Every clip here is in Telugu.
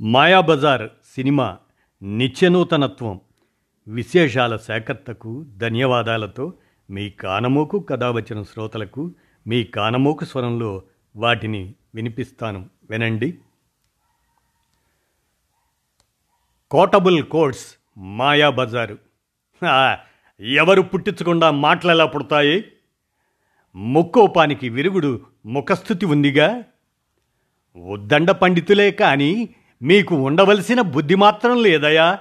మాయాబజార్ సినిమా నిత్యనూతనత్వం. విశేషాల సేకర్తకు ధన్యవాదాలతో మీ కానమోకు కథావచన శ్రోతలకు మీ కానమోకు స్వరంలో వాటిని వినిపిస్తాను. వినండి. Quotable quotes Mayabazar. ఎవరు పుట్టించకుండా మాటలెలా పుడతాయి? ముక్కోపానికి విరుగుడు ముఖస్థుతి ఉందిగా? ఉద్దండ పండితులే కానీ మీకు ఉండవలసిన బుద్ధి మాత్రం లేదయా?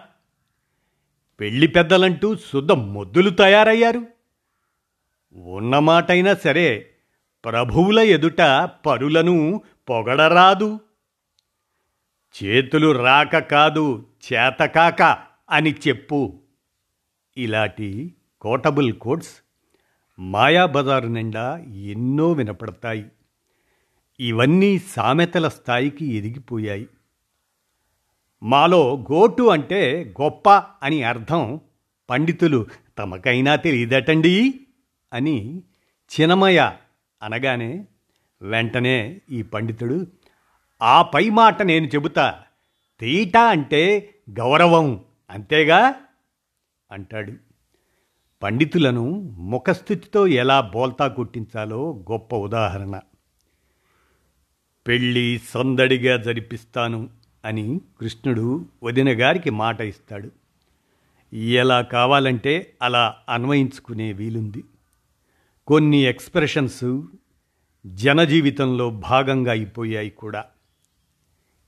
పెళ్ళి పెద్దలంటూ శుద్ధ మొద్దులు తయారయ్యారు. ఉన్నమాటైనా సరే ప్రభువుల ఎదుట పరులను పొగడరాదు. చేతులు రాక కాదు చేతకాక అని చెప్పు. ఇలాంటి కోటబుల్ కోడ్స్ మాయాబజారు నిండా ఎన్నో వినపడతాయి. ఇవన్నీ సామెతల స్థాయికి ఎదిగిపోయాయి. మాలో గోటు అంటే గొప్ప అని అర్థం పండితులు తమకైనా తెలియదటండి అని చినమయ అనగానే వెంటనే ఈ పండితుడు ఆ పై మాట నేను చెబుతా. తీట అంటే గౌరవం అంతేగా అంటాడు. పండితులను ముఖస్థితితో ఎలా బోల్తా కొట్టించాలో గొప్ప ఉదాహరణ. పెళ్ళి సందడిగా జరిపిస్తాను. అని కృష్ణుడు వదిన గారికి మాట ఇస్తాడు. ఎలా కావాలంటే అలా అన్వయించుకునే వీలుంది. కొన్ని ఎక్స్ప్రెషన్స్ జనజీవితంలో భాగంగా అయిపోయాయి కూడా.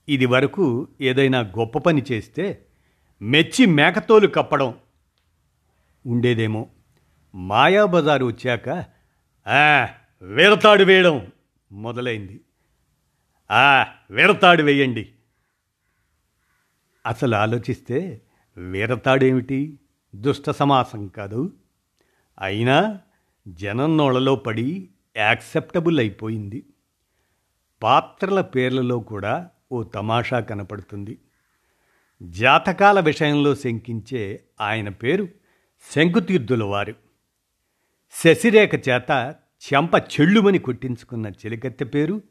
ఇది వరకు ఏదైనా గొప్ప పని చేస్తే మెచ్చి మేకతోలు కప్పడం ఉండేదేమో. మాయాబజారు వచ్చాక "ఆ, వేయడం మొదలైంది. ఆ వేరతాడు వేయండి. అసలు ఆలోచిస్తే వీరతాడేమిటి? దుష్ట సమాసం కాదు. అయినా జనం నోళ్ళలో పడి యాక్సెప్టబుల్ అయిపోయింది. పాత్రల పేర్లలో కూడా ఓ తమాషా కనపడుతుంది. జాతకాల విషయంలో శంకించే ఆయన పేరు శంకుతీర్థుల వారు. శశిరేఖ చేత చెంప చెళ్ళుమని కొట్టించుకున్న చెలికత్తె పేరు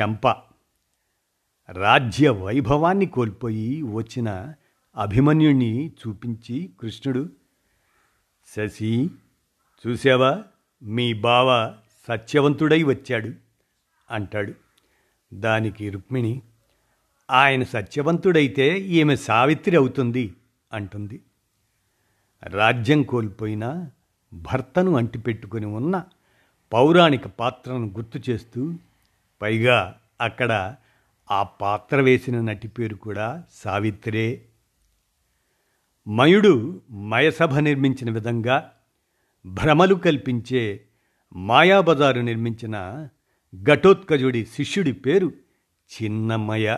చెంప. రాజ్య వైభవాన్ని కోల్పోయి వచ్చిన అభిమన్యుణ్ణి చూపించి కృష్ణుడు శశి చూసావా మీ బావ సత్యవంతుడై వచ్చాడు అంటాడు. దానికి రుక్మిణి ఆయన సత్యవంతుడైతే ఈమె సావిత్రి అవుతుంది అంటుంది. రాజ్యం కోల్పోయినా భర్తను అంటిపెట్టుకుని ఉన్న పౌరాణిక పాత్రను గుర్తు చేస్తూ పైగా అక్కడ ఆ పాత్ర వేసిన నటి పేరు కూడా సావిత్రే. మయుడు మయసభ నిర్మించిన విధంగా భ్రమలు కల్పించే మాయాబజారు నిర్మించిన ఘటోత్కజుడి శిష్యుడి పేరు చిన్నమయ.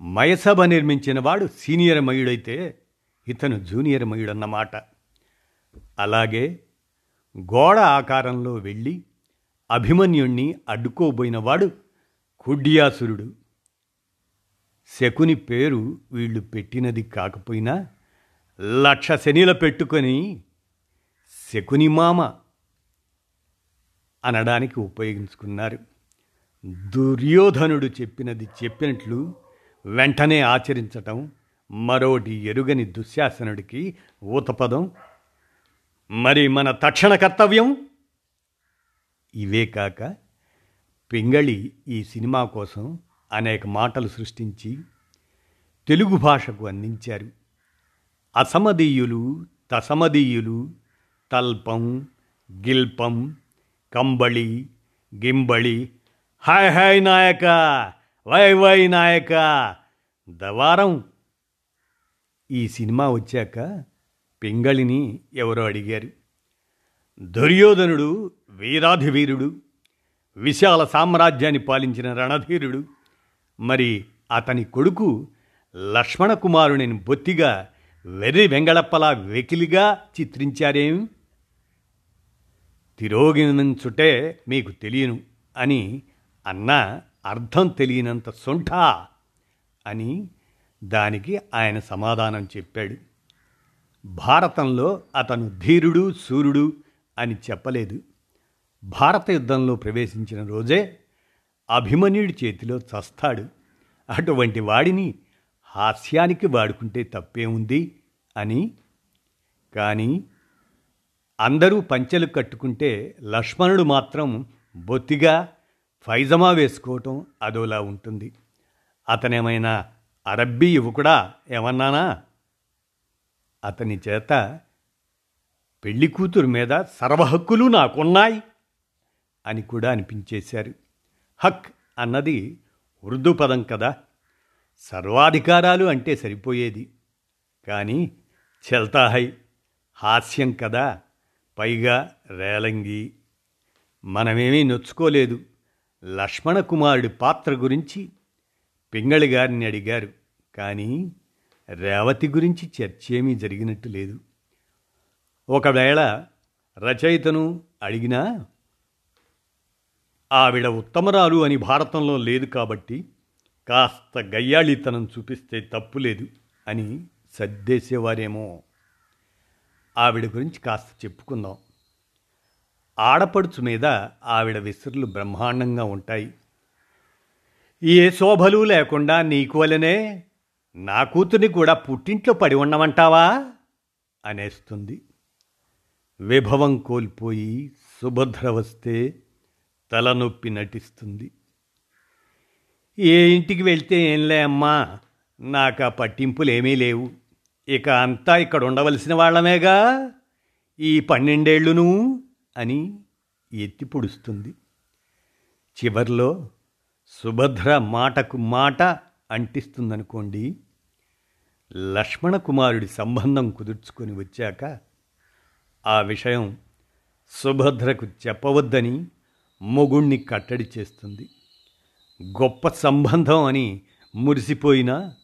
మయసభ నిర్మించిన వాడు సీనియర్ మయుడైతే ఇతను జూనియర్ మయుడన్నమాట. అలాగే గోడ ఆకారంలో వెళ్ళి అభిమన్యుణ్ణి అడ్డుకోబోయినవాడు కుడ్యాసురుడు శకుని పేరు వీళ్ళు పెట్టినది కాకపోయినా లక్ష శనిల పెట్టుకొని శకుని మామ అనడానికి ఉపయోగించుకున్నారు. దుర్యోధనుడు చెప్పినది చెప్పినట్లు వెంటనే ఆచరించటం మరోటి ఎరుగని దుశ్శాసనుడికి ఊతపదం. మరి మన తక్షణ కర్తవ్యం? ఇవే కాక పింగళి ఈ సినిమా కోసం అనేక మాటలు సృష్టించి తెలుగు భాషకు అందించారు. అసమదీయులు తసమదీయులు తల్పం గిల్పం కంబళి గింబళి హాయ్ హాయ్ నాయక వై వై నాయక దవారం ఈ సినిమా వచ్చాక పింగళిని ఎవరో అడిగారు. దుర్యోధనుడు వీరాధివీరుడు విశాల సామ్రాజ్యాన్ని పాలించిన రణధీరుడు మరి అతని కొడుకు లక్ష్మణ కుమారుని బొత్తిగా వెర్రి వెంగళప్పలా వెకిలిగా చిత్రించారేం? తిరోగినంచుటే మీకు తెలియను అని అన్న అర్థం తెలియనంత సొంఠా అని దానికి ఆయన సమాధానం చెప్పాడు. భారతంలో అతను ధీరుడు సూర్యుడు అని చెప్పలేదు. భారత యుద్ధంలో ప్రవేశించిన రోజే అభిమన్యుడి చేతిలో చస్తాడు. అటువంటి వాడిని హాస్యానికి వాడుకుంటే తప్పేముంది అని? కానీ అందరూ పంచెలు కట్టుకుంటే లక్ష్మణుడు మాత్రం బొత్తిగా ఫైజమా వేసుకోవటం అదోలా ఉంటుంది. అతనేమైనా అరబ్బీ యువకుడా ఏమన్నానా? అతని చేత పెళ్ళి కూతురు మీద సర్వహక్కులు నాకున్నాయి. అని కూడా అనిపించేశారు. హక్ అన్నది ఉర్దూ పదం కదా. సర్వాధికారాలు అంటే సరిపోయేది. కానీ చెల్తాహై హాస్యం కదా. పైగా రేలంగి. మనమేమీ నొచ్చుకోలేదు. లక్ష్మణ కుమారుడి పాత్ర గురించి పింగళి గారిని అడిగారు. కానీ రేవతి గురించి చర్చేమీ జరిగినట్టు లేదు. ఒకవేళ రచయితను అడిగినా ఆవిడ ఉత్తమరాలు అని భారతంలో లేదు కాబట్టి కాస్త గయ్యాళితనం చూపిస్తే తప్పులేదు అని సర్దేసేవారేమో. ఆవిడ గురించి కాస్త చెప్పుకుందాం. ఆడపడుచు మీద ఆవిడ విసురులు బ్రహ్మాండంగా ఉంటాయి. ఏ శోభలు లేకుండా నీకు వలనే నా కూతుర్ని కూడా పుట్టింట్లో పడి ఉండమంటావా? అనేస్తుంది. విభవం కోల్పోయి సుభద్ర వస్తే తలనొప్పి నటిస్తుంది. ఏ ఇంటికి వెళ్తే ఏంలే అమ్మా? నాకు ఆ పట్టింపులేమీ లేవు. ఇక అంతా ఇక్కడ ఉండవలసిన వాళ్ళమేగా? ఈ పన్నెండేళ్ళును? అని ఎత్తి పొడుస్తుంది. చివర్లో సుభద్ర మాటకు మాట అంటిస్తుందనుకోండి. లక్ష్మణ కుమారుడి సంబంధం కుదుర్చుకొని వచ్చాక ఆ విషయం సుభద్రకు చెప్పవద్దని మొగుణ్ణి కట్టడి చేస్తుంది. గొప్ప సంబంధం అని మురిసిపోయినా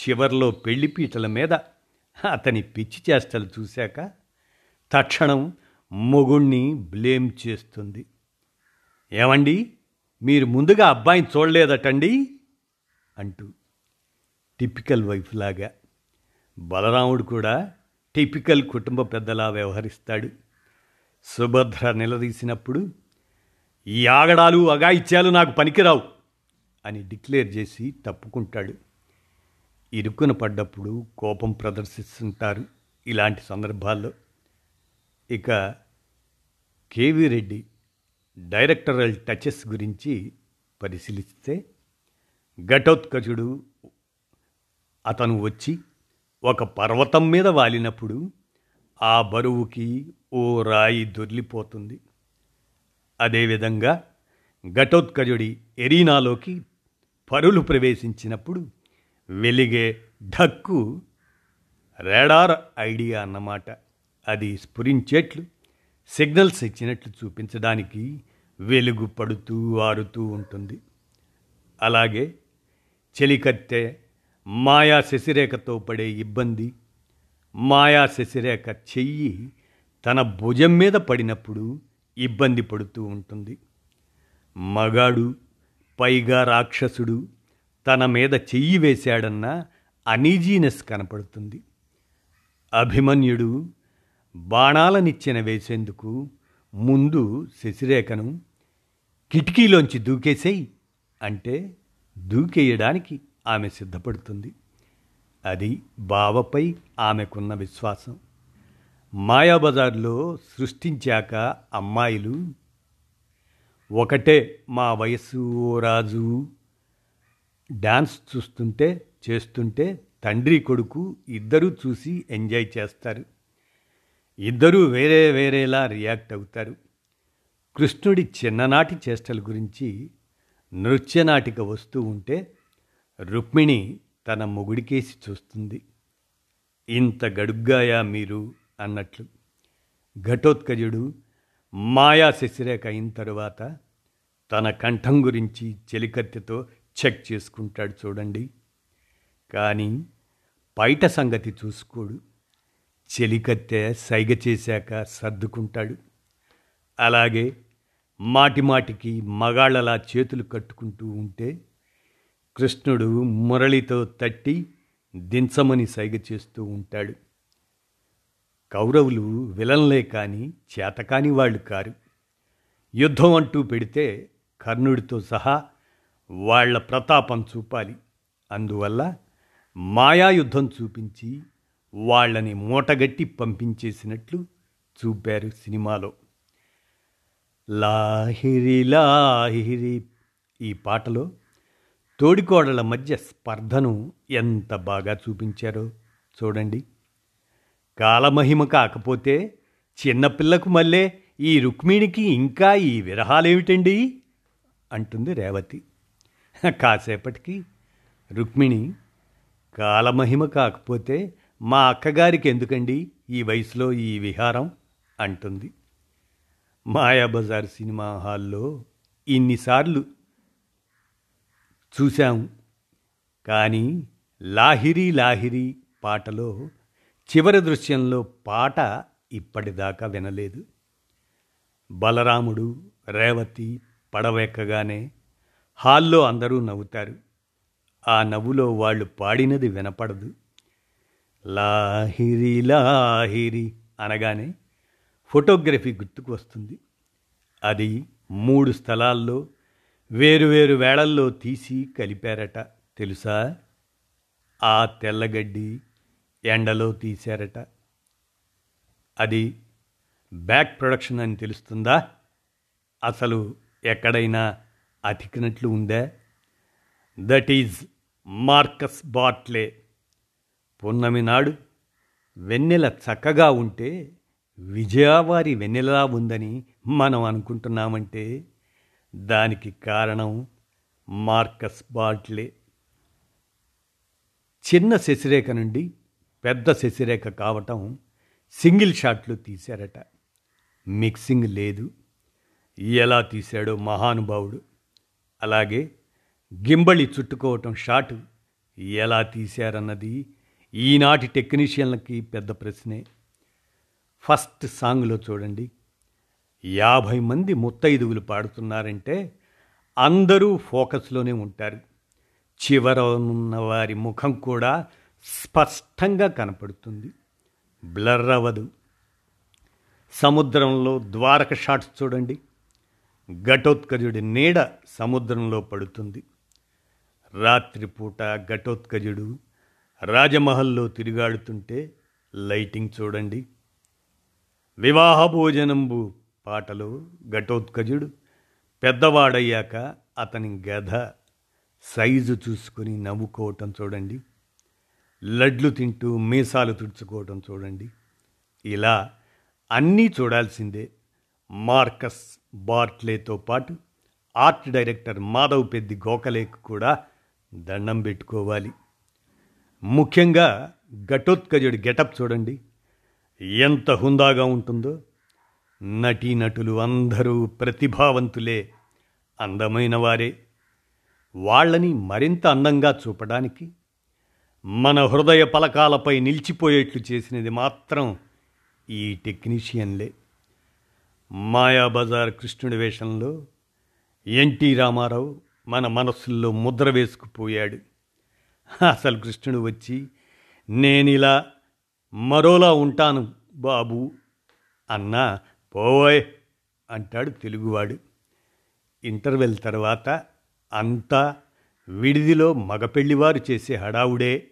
చివర్లో పెళ్ళిపీటల మీద అతని పిచ్చి చేష్టలు చూశాక తక్షణం మొగుణ్ణి బ్లేమ్ చేస్తుంది. ఏమండి? మీరు ముందుగా అబ్బాయిని చూడలేదటండి? అంటూ టిపికల్ వైఫ్ లాగా బలరాముడు కూడా టిపికల్ కుటుంబ పెద్దలా వ్యవహరిస్తాడు. సుభద్ర నిలదీసినప్పుడు ఈ ఆగడాలు అగాయిత్యాలు నాకు పనికిరావు అని డిక్లేర్ చేసి తప్పుకుంటాడు. ఇరుక్కున పడ్డప్పుడు కోపం ప్రదర్శిస్తుంటారు ఇలాంటి సందర్భాల్లో. ఇక కేవీ రెడ్డి డైరెక్టరల్ టచెస్ గురించి పరిశీలిస్తే ఘటోత్కచుడు అతను వచ్చి ఒక పర్వతం మీద వాలినప్పుడు ఆ బరువుకి ఓ రాయి దొర్లిపోతుంది. అదేవిధంగా ఘటోత్కజుడి ఎరీనాలోకి పరులు ప్రవేశించినప్పుడు వెలిగే ఢక్కు రాడార్ ఐడియా అన్నమాట. అది స్ఫురించేట్లు సిగ్నల్స్ ఇచ్చినట్లు చూపించడానికి వెలుగు పడుతూ ఆరుతూ ఉంటుంది. అలాగే చెలికత్తె మాయా శశిరేఖతో పడే ఇబ్బంది మాయా శశిరేఖ చెయ్యి తన భుజం మీద పడినప్పుడు ఇబ్బంది పడుతూ ఉంటుంది. మగాడు పైగా రాక్షసుడు తన మీద చెయ్యి వేశాడన్న అనీజీనెస్ కనపడుతుంది. అభిమన్యుడు బాణాలనిచ్చిన వేసేందుకు ముందు శశిరేఖను కిటికీలోంచి దూకేసేయి అంటే దూకేయడానికి ఆమె సిద్ధపడుతుంది. అది బావపై ఆమెకున్న విశ్వాసం. మాయాబజార్లో సృష్టించాక అమ్మాయిలు. ఒకటే మా వయస్సు ఓ రాజు. డ్యాన్స్ చూస్తుంటే చేస్తుంటే తండ్రి కొడుకు ఇద్దరూ చూసి ఎంజాయ్ చేస్తారు. ఇద్దరూ వేరే వేరేలా రియాక్ట్ అవుతారు. కృష్ణుడి చిన్ననాటి చేష్టల గురించి నృత్యనాటిక వస్తూ ఉంటే రుక్మిణి తన మొగుడికేసి చూస్తుంది. ఇంత గడుగ్గాయా మీరు? అన్నట్లు ఘటోత్కజుడు మాయా శశిరేఖ అయిన తరువాత తన కంఠం గురించి చెలికత్తెతో చెక్ చేసుకుంటాడు చూడండి. కానీ బయట సంగతి చూసుకోడు. చెలికత్తె సైగ చేశాక సర్దుకుంటాడు. అలాగే మాటిమాటికి మగాళ్ళలా చేతులు కట్టుకుంటూ ఉంటే కృష్ణుడు మురళితో తట్టి దించమని సైగ చేస్తూ ఉంటాడు. కౌరవులు విలన్లే కాని చేతకాని వాళ్ళు కారు. యుద్ధం అంటూ పెడితే కర్ణుడితో సహా వాళ్ళ ప్రతాపం చూపాలి. అందువల్ల మాయాయుద్ధం చూపించి వాళ్ళని మూటగట్టి పంపించేసినట్లు చూపారు సినిమాలో. లాహిరి లాహిరి ఈ పాటలో తోడికోడల మధ్య స్పర్ధను ఎంత బాగా చూపించారో చూడండి. కాలమహిమ కాకపోతే చిన్నపిల్లకు మళ్ళీ ఈ రుక్మిణికి ఇంకా ఈ విరహాలేమిటండి? అంటుంది రేవతి. కాసేపటికి రుక్మిణి కాలమహిమ కాకపోతే మా అక్కగారికి ఎందుకండి ఈ వయసులో ఈ విహారం? అంటుంది. మాయాబజార్ సినిమా హాల్లో ఇన్నిసార్లు చూశాం. కానీ లాహిరి లాహిరి పాటలో చివరి దృశ్యంలో పాట ఇప్పటిదాకా వినలేదు. బలరాముడు రేవతి పడవెక్కగానే హాల్లో అందరూ నవ్వుతారు. ఆ నవ్వులో వాళ్ళు పాడినది వినపడదు. లాహిరి లాహిరి అనగానే ఫోటోగ్రఫీ గుర్తుకు వస్తుంది. అది మూడు స్థలాల్లో వేరువేరు వేళల్లో తీసి కలిపారట. తెలుసా? ఆ తెల్లగడ్డి ఎండలో తీశారట. అది బ్యాక్ ప్రొడక్షన్ అని తెలుస్తుందా? అసలు ఎక్కడైనా అతికినట్లు ఉందా? That is Marcus Bartley. పున్నమి నాడు వెన్నెల చక్కగా ఉంటే విజయవారి వెన్నెలలా ఉందని మనం అనుకుంటున్నామంటే దానికి కారణం మార్కస్ బాట్లే. చిన్న శశిరేఖ నుండి పెద్ద శశిరేఖ కావటం సింగిల్ షాట్లు తీశారట. మిక్సింగ్ లేదు. ఎలా తీశాడో మహానుభావుడు. అలాగే గింబళి చుట్టుకోవటం షాటు ఎలా తీశారన్నది ఈనాటి టెక్నీషియన్లకి పెద్ద ప్రశ్నే. ఫస్ట్ సాంగ్లో చూడండి. యాభై మంది ముత్తైదువులు పాడుతున్నారంటే అందరూ ఫోకస్లోనే ఉంటారు. చివరనున్న వారి ముఖం కూడా స్పష్టంగా కనపడుతుంది. బ్లర్ అవ్వదు సముద్రంలో ద్వారక షాట్స్ చూడండి. ఘటోత్కజుడి నీడ సముద్రంలో పడుతుంది. రాత్రిపూట ఘటోత్కజుడు రాజమహల్లో తిరిగాడుతుంటే లైటింగ్ చూడండి. వివాహ భోజనంబు పాటలో ఘటోత్కజుడు పెద్దవాడయ్యాక అతని గధ సైజు చూసుకొని నవ్వుకోవటం చూడండి. లడ్లు తింటూ మీసాలు తుడుచుకోవటం చూడండి. ఇలా అన్నీ చూడాల్సిందే. మార్కస్ బార్ట్లేతో పాటు ఆర్ట్ డైరెక్టర్ మాధవ్ పెద్ది గోకలేకు కూడా దండం పెట్టుకోవాలి. ముఖ్యంగా ఘటోత్కజుడి గెటప్ చూడండి. ఎంత హుందాగా ఉంటుందో. నటీనటులు అందరూ ప్రతిభావంతులే అందమైన వారే. వాళ్ళని మరింత అందంగా చూపడానికి మన హృదయ పలకాలపై నిలిచిపోయేట్లు చేసినది మాత్రం ఈ టెక్నీషియన్లే. మాయాబజార్ కృష్ణుడి వేషంలో ఎన్టీ రామారావు మన మనస్సుల్లో ముద్ర వేసుకుపోయాడు. అసలు కృష్ణుడు వచ్చి నేనిలా మరోలా ఉంటాను బాబు అన్నా పోవోయ్ అంటాడు తెలుగువాడు. ఇంటర్వెల్ తర్వాత అంతా విడిదిలో మగపెళ్ళివారు చేసే హడావుడే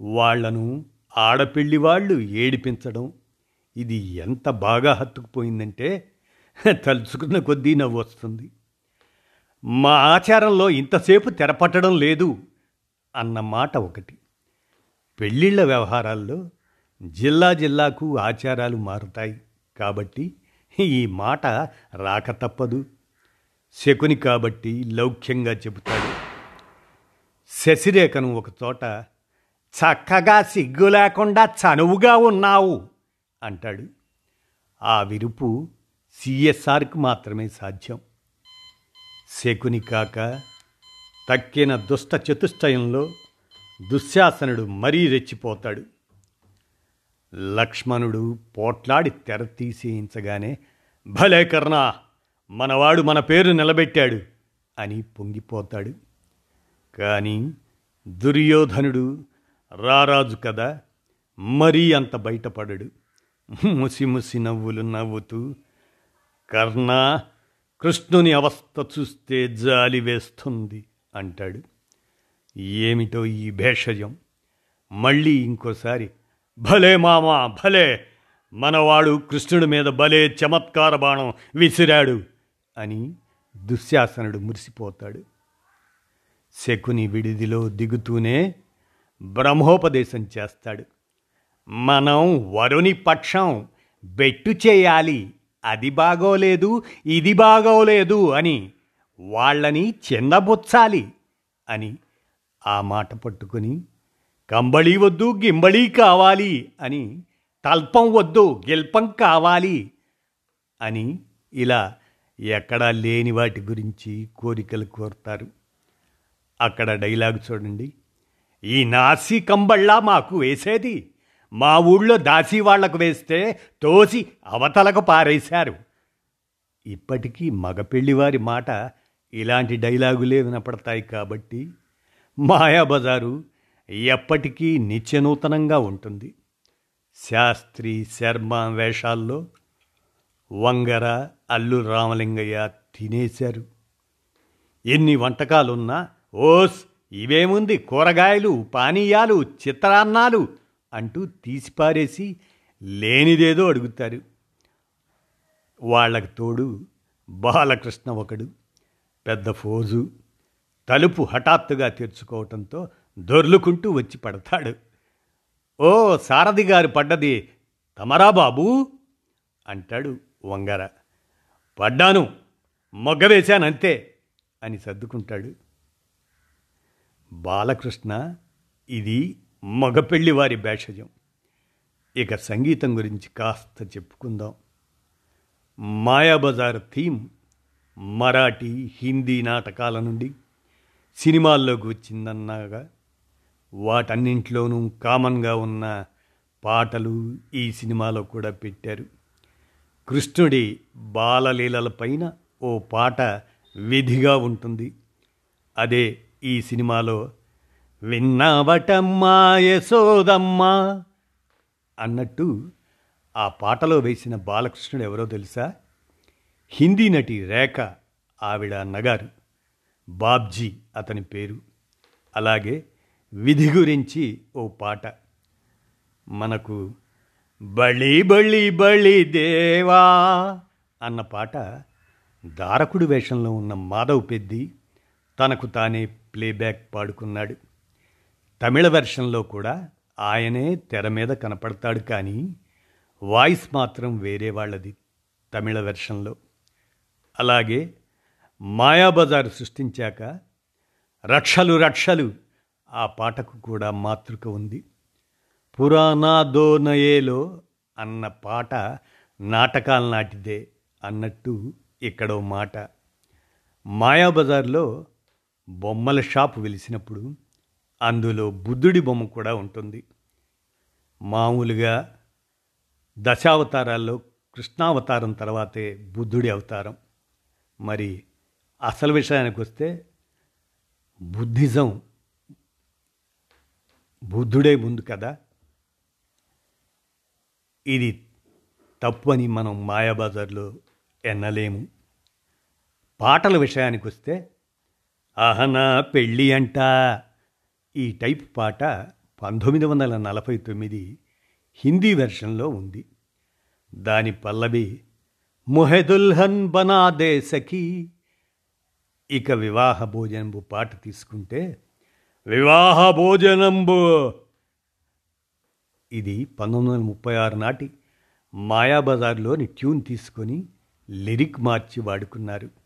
వాళ్ళను ఆడపెళ్ళివాళ్ళు ఏడిపించడం. ఇది ఎంత బాగా హత్తుకుపోయిందంటే తలుచుకున్న కొద్దీ నవ్వు వస్తుంది. మా ఆచారంలో ఇంతసేపు తెరపట్టడం లేదు అన్న మాట ఒకటి. పెళ్ళిళ్ళ వ్యవహారాల్లో జిల్లా జిల్లాకు ఆచారాలు మారుతాయి కాబట్టి ఈ మాట రాక తప్పదు. శకుని కాబట్టి లౌక్యంగా చెబుతాడు. శశిరేఖను ఒకచోట చక్కగా సిగ్గు లేకుండా చనువుగా ఉన్నావు అంటాడు. ఆ విరుపు సిఎస్ఆర్కి మాత్రమే సాధ్యం. శకుని కాక తక్కిన దుష్ట చతుష్టయంలో దుశ్శాసనుడు మరీ రెచ్చిపోతాడు. లక్ష్మణుడు పోట్లాడి తెర తీసేయించగానే భలే కర్ణ మనవాడు మన పేరు నిలబెట్టాడు అని పొంగిపోతాడు. కానీ దుర్యోధనుడు రారాజు కదా మరీ అంత బయటపడడు. ముసి ముసి నవ్వులు నవ్వుతూ కర్ణ కృష్ణుని అవస్థ చూస్తే జాలి వేస్తుంది అంటాడు. ఏమిటో ఈ భేషజం? మళ్ళీ ఇంకోసారి భలే మామా భలే మనవాడు కృష్ణుడి మీద భలే చమత్కార బాణం విసిరాడు అని దుశ్శాసనుడు మురిసిపోతాడు. శకుని విడిదిలో దిగుతూనే బ్రహ్మోపదేశం చేస్తాడు. మనం వరుని పక్షం బెట్టు చేయాలి. అది బాగోలేదు ఇది బాగోలేదు అని వాళ్ళని చిన్నబుచ్చాలి అని ఆ మాట పట్టుకుని కంబళీ వద్దు గింబళీ కావాలి అని తల్పం వద్దు గిల్పం కావాలి అని ఇలా ఎక్కడా లేని వాటి గురించి కోరికలు కోరుతారు. అక్కడ డైలాగ్ చూడండి. ఈ నాసి కంబళ్ళా మాకు వేసేది. మా ఊళ్ళో దాసి వాళ్ళకు వేస్తే తోసి అవతలకు పారేశారు. ఇప్పటికీ మగపెళ్ళివారి మాట ఇలాంటి డైలాగులే వినపడతాయి కాబట్టి మాయాబజారు ఎప్పటికీ నిత్యనూతనంగా ఉంటుంది. శాస్త్రి శర్మ వేషాల్లో వంగర అల్లు రామలింగయ్య తినేశారు. ఎన్ని వంటకాలున్నా ఓస్ ఇవేముంది కూరగాయలు పానీయాలు చిత్రాన్నాలు అంటూ తీసిపారేసి లేనిదేదో అడుగుతారు. వాళ్ళకు తోడు బాలకృష్ణ ఒకడు పెద్ద ఫోజు తలుపు హఠాత్తుగా తెరుచుకోవటంతో దొర్లుకుంటూ వచ్చి పడతాడు. ఓ సారథి గారు పడ్డది తమరా బాబూ? అంటాడు వంగర. పడ్డాను మొగ్గ వేశానంతే అని సర్దుకుంటాడు. బాలకృష్ణ ఇది మగపెళ్ళివారి భేషజం. ఇక సంగీతం గురించి కాస్త చెప్పుకుందాం. మాయాబజార్ థీమ్ మరాఠీ హిందీ నాటకాల నుండి సినిమాల్లోకి వచ్చిందన్నాగా. వాటన్నింటిలోనూ కామన్గా ఉన్న పాటలు ఈ సినిమాలో కూడా పెట్టారు. కృష్ణుడి బాలలీలలపైన ఓ పాట విధిగా ఉంటుంది. అదే ఈ సినిమాలో విన్నావటమ్మా యశోదమ్మా అన్నట్టు ఆ పాటలో వేసిన బాలకృష్ణుడు ఎవరో తెలుసా? హిందీ నటి రేఖ ఆవిడ అన్నగారు. బాబ్జీ అతని పేరు. అలాగే విధి గురించి ఓ పాట. మనకు బళి బళి బళి దేవా అన్న పాట దారకుడు వేషంలో ఉన్న మాధవ్ పెద్ది తనకు తానే ప్లేబ్యాక్ పాడుకున్నాడు. తమిళ వెర్షన్లో కూడా ఆయనే తెర మీద కనపడతాడు కానీ వాయిస్ మాత్రం వేరే వాళ్ళది తమిళ వెర్షన్లో. అలాగే మాయాబజార్ సృష్టించాక రక్షలు రక్షలు ఆ పాటకు కూడా మాతృక ఉంది. పురాణా దోనయేలో అన్న పాట నాటకాల నాటిదే అన్నట్టు ఇక్కడో మాట. మాయాబజార్లో బొమ్మల షాప్ వెలిసినప్పుడు అందులో బుద్ధుడి బొమ్మ కూడా ఉంటుంది. మామూలుగా దశావతారాల్లో కృష్ణావతారం తర్వాతే బుద్ధుడి అవతారం. మరి అసలు విషయానికి వస్తే బుద్ధిజం బుద్ధుడే ముందు కదా. ఇది తప్పు అని మనం మాయాబజార్లో ఎన్నలేము. పాటల విషయానికి వస్తే అహనా పెళ్ళి అంట. ఈ టైప్ పాట పంతొమ్మిది వందల నలభై తొమ్మిది హిందీ వెర్షన్లో ఉంది. దాని పల్లవి ముహెదుల్హన్ బనాదే సఖీ. ఇక వివాహ భోజనంబు పాట తీసుకుంటే వివాహ భోజనంబు. ఇది పంతొమ్మిది వందల ముప్పై ఆరు నాటి మాయాబజార్లోని ట్యూన్ తీసుకొని లిరిక్ మార్చి వాడుకున్నారు.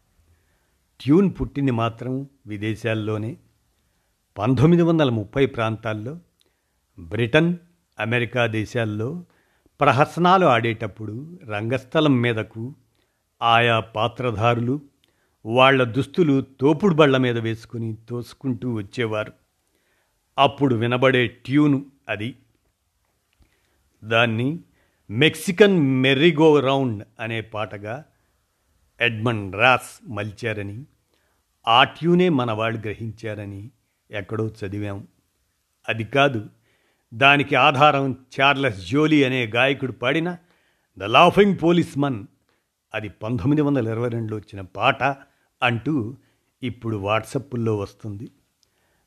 ట్యూన్ పుట్టింది మాత్రం విదేశాల్లోనే. పంతొమ్మిది వందల ముప్పై ప్రాంతాల్లో బ్రిటన్ అమెరికా దేశాల్లో ప్రహసనాలు ఆడేటప్పుడు రంగస్థలం మీదకు ఆయా పాత్రధారులు వాళ్ళ దుస్తులు తోపుడు బళ్ళ మీద వేసుకుని తోసుకుంటూ వచ్చేవారు. అప్పుడు వినబడే ట్యూను అది. దాన్ని మెక్సికన్ మెర్రిగో రౌండ్ అనే పాటగా ఎడ్మండ్ రాస్ మలిచారని ఆ ట్యూనే మన వాళ్ళు గ్రహించారని ఎక్కడో చదివాం. అది కాదు దానికి ఆధారం చార్లెస్ జోలీ అనే గాయకుడు పాడిన ద లాఫింగ్ పోలీస్ మన్ అది పంతొమ్మిది వందల ఇరవై రెండులో వచ్చిన పాట అంటూ ఇప్పుడు వాట్సప్పుల్లో వస్తుంది.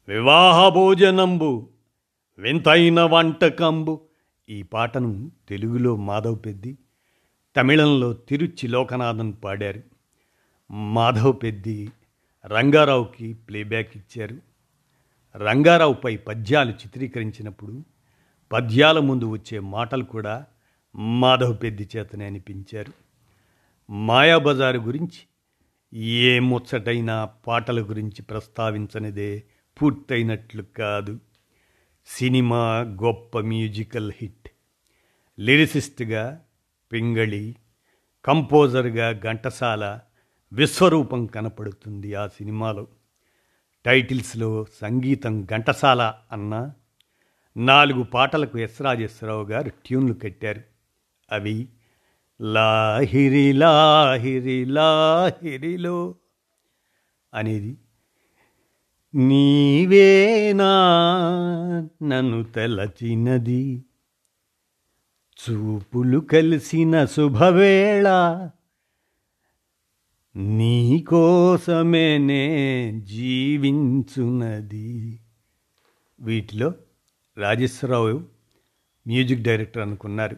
వివాహ భోజనంబు వింతైన వంటకంబు ఈ పాటను తెలుగులో మాధవ్ పెద్ది తమిళంలో తిరుచి లోకనాథన్ పాడారు. మాధవ్ పెద్ది రంగారావుకి ప్లేబ్యాక్ ఇచ్చారు. రంగారావుపై పద్యాలు చిత్రీకరించినప్పుడు పద్యాల ముందు వచ్చే మాటలు కూడా మాధవ్ పెద్ది చేతనే అనిపించారు. మాయాబజారు గురించి ఏ ముచ్చటైన పాటల గురించి ప్రస్తావించనిదే పూర్తయినట్లు కాదు. సినిమా గొప్ప మ్యూజికల్ హిట్. లిరిసిస్ట్గా పింగళి కంపోజర్గా ఘంటసాల విశ్వరూపం కనపడుతుంది ఆ సినిమాలో. టైటిల్స్లో సంగీతం ఘంటసాల అన్న నాలుగు పాటలకు ఎస్ రాజేశ్వరరావు గారు ట్యూన్లు కట్టారు. అవి లాహిరి లాహిరి లాహిరిలో అనేది నీవేనా నన్ను తెలచినది చూపులు కలిసిన శుభవేళ నీకోసమేనే జీవించున్నది వీటిలో రాజేశ్వరరావు మ్యూజిక్ డైరెక్టర్ అనుకున్నారు.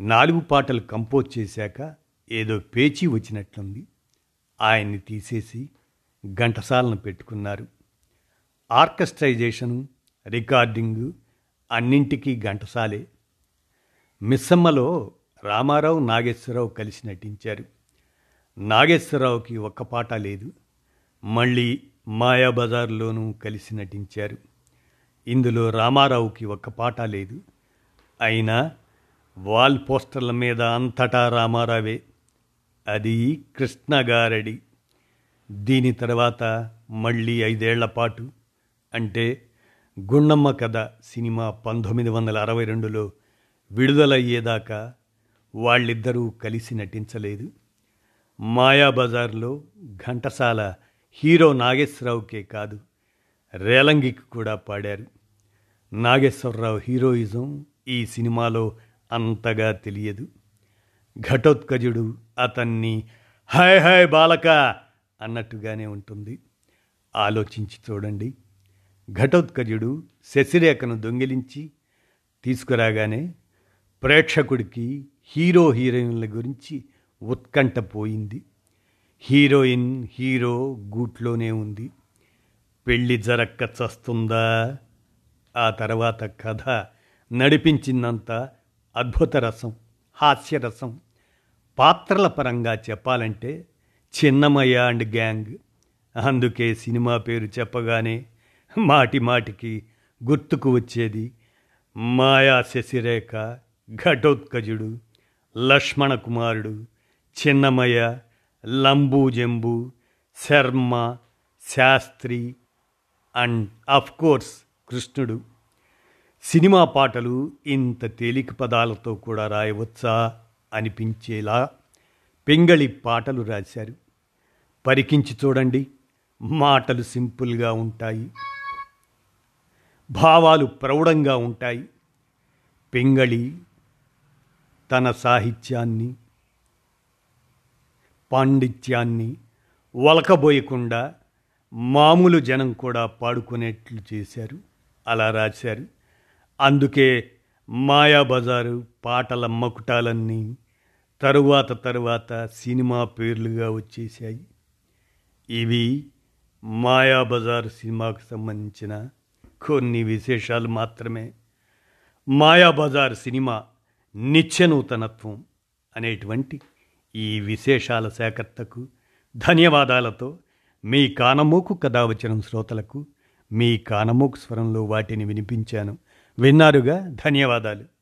నాలుగు పాటలు కంపోజ్ చేశాక ఏదో పేచీ వచ్చినట్లుంది. ఆయన్ని తీసేసి ఘంటసాలను పెట్టుకున్నారు. ఆర్కెస్ట్రైజేషను రికార్డింగు అన్నింటికీ ఘంటసాలే. మిస్సమ్మలో రామారావు నాగేశ్వరరావు కలిసి నటించారు. నాగేశ్వరరావుకి ఒక్క పాట లేదు. మళ్ళీ మాయాబజార్లోనూ కలిసి నటించారు. ఇందులో రామారావుకి ఒక్క పాట లేదు. అయినా వాల్ పోస్టర్ల మీద అంతటా రామారావే. అది కృష్ణగారడి. దీని తర్వాత మళ్ళీ ఐదేళ్ళ పాటు. అంటే గుండమ్మ కథ సినిమా పంతొమ్మిది వందల అరవై రెండులో విడుదలయ్యేదాకా వాళ్ళిద్దరూ కలిసి నటించలేదు. మాయాబజార్లో ఘంటసాల హీరో నాగేశ్వరరావుకే కాదు రేలంగికి కూడా పాడారు. నాగేశ్వరరావు హీరోయిజం ఈ సినిమాలో అంతగా తెలియదు. ఘటోత్కజుడు అతన్ని హాయ్ హాయ్ బాలక అన్నట్టుగానే ఉంటుంది. ఆలోచించి చూడండి. ఘటోత్కజుడు శశిరేఖను దొంగిలించి తీసుకురాగానే ప్రేక్షకుడికి హీరో హీరోయిన్ల గురించి ఉత్కంఠ పోయింది హీరోయిన్ హీరో గూట్లోనే ఉంది. పెళ్ళి జరక్క చస్తుందా? ఆ తర్వాత కథ నడిపించిందంత అద్భుత రసం హాస్యరసం పాత్రల పరంగా చెప్పాలంటే చిన్నమయ్య అండ్ గ్యాంగ్. అందుకే సినిమా పేరు చెప్పగానే మాటి మాటికి గుర్తుకు వచ్చేది మాయా శశిరేఖ ఘటోత్కజుడు లక్ష్మణ కుమారుడు Chinnamayya Lambujambu Sharma Shastri and of course కృష్ణుడు. సినిమా పాటలు ఇంత తేలిక పదాలతో కూడా రాయవచ్చా అనిపించేలా పింగళి పాటలు రాశారు. పరికించి చూడండి మాటలు సింపుల్గా ఉంటాయి. భావాలు ప్రౌఢంగా ఉంటాయి. పింగళి తన సాహిత్యాన్ని పాండిత్యాన్ని వలకబోయకుండా మామూలు జనం కూడా పాడుకునేట్లు చేశారు. అలా రాశారు. అందుకే మాయాబజారు పాటల మకుటాలన్నీ తరువాత తరువాత సినిమా పేర్లుగా వచ్చేసాయి ఇవి మాయాబజార్ సినిమాకు సంబంధించిన కొన్ని విశేషాలు మాత్రమే. మాయాబజార్ సినిమా నిత్యనూతనత్వం అనేటువంటి ఈ విశేషాల సేకర్తకు ధన్యవాదాలతో మీ కానమోకు కథావచనం శ్రోతలకు మీ కానమోకు స్వరంలో వాటిని వినిపించాను. విన్నారుగా? ధన్యవాదాలు.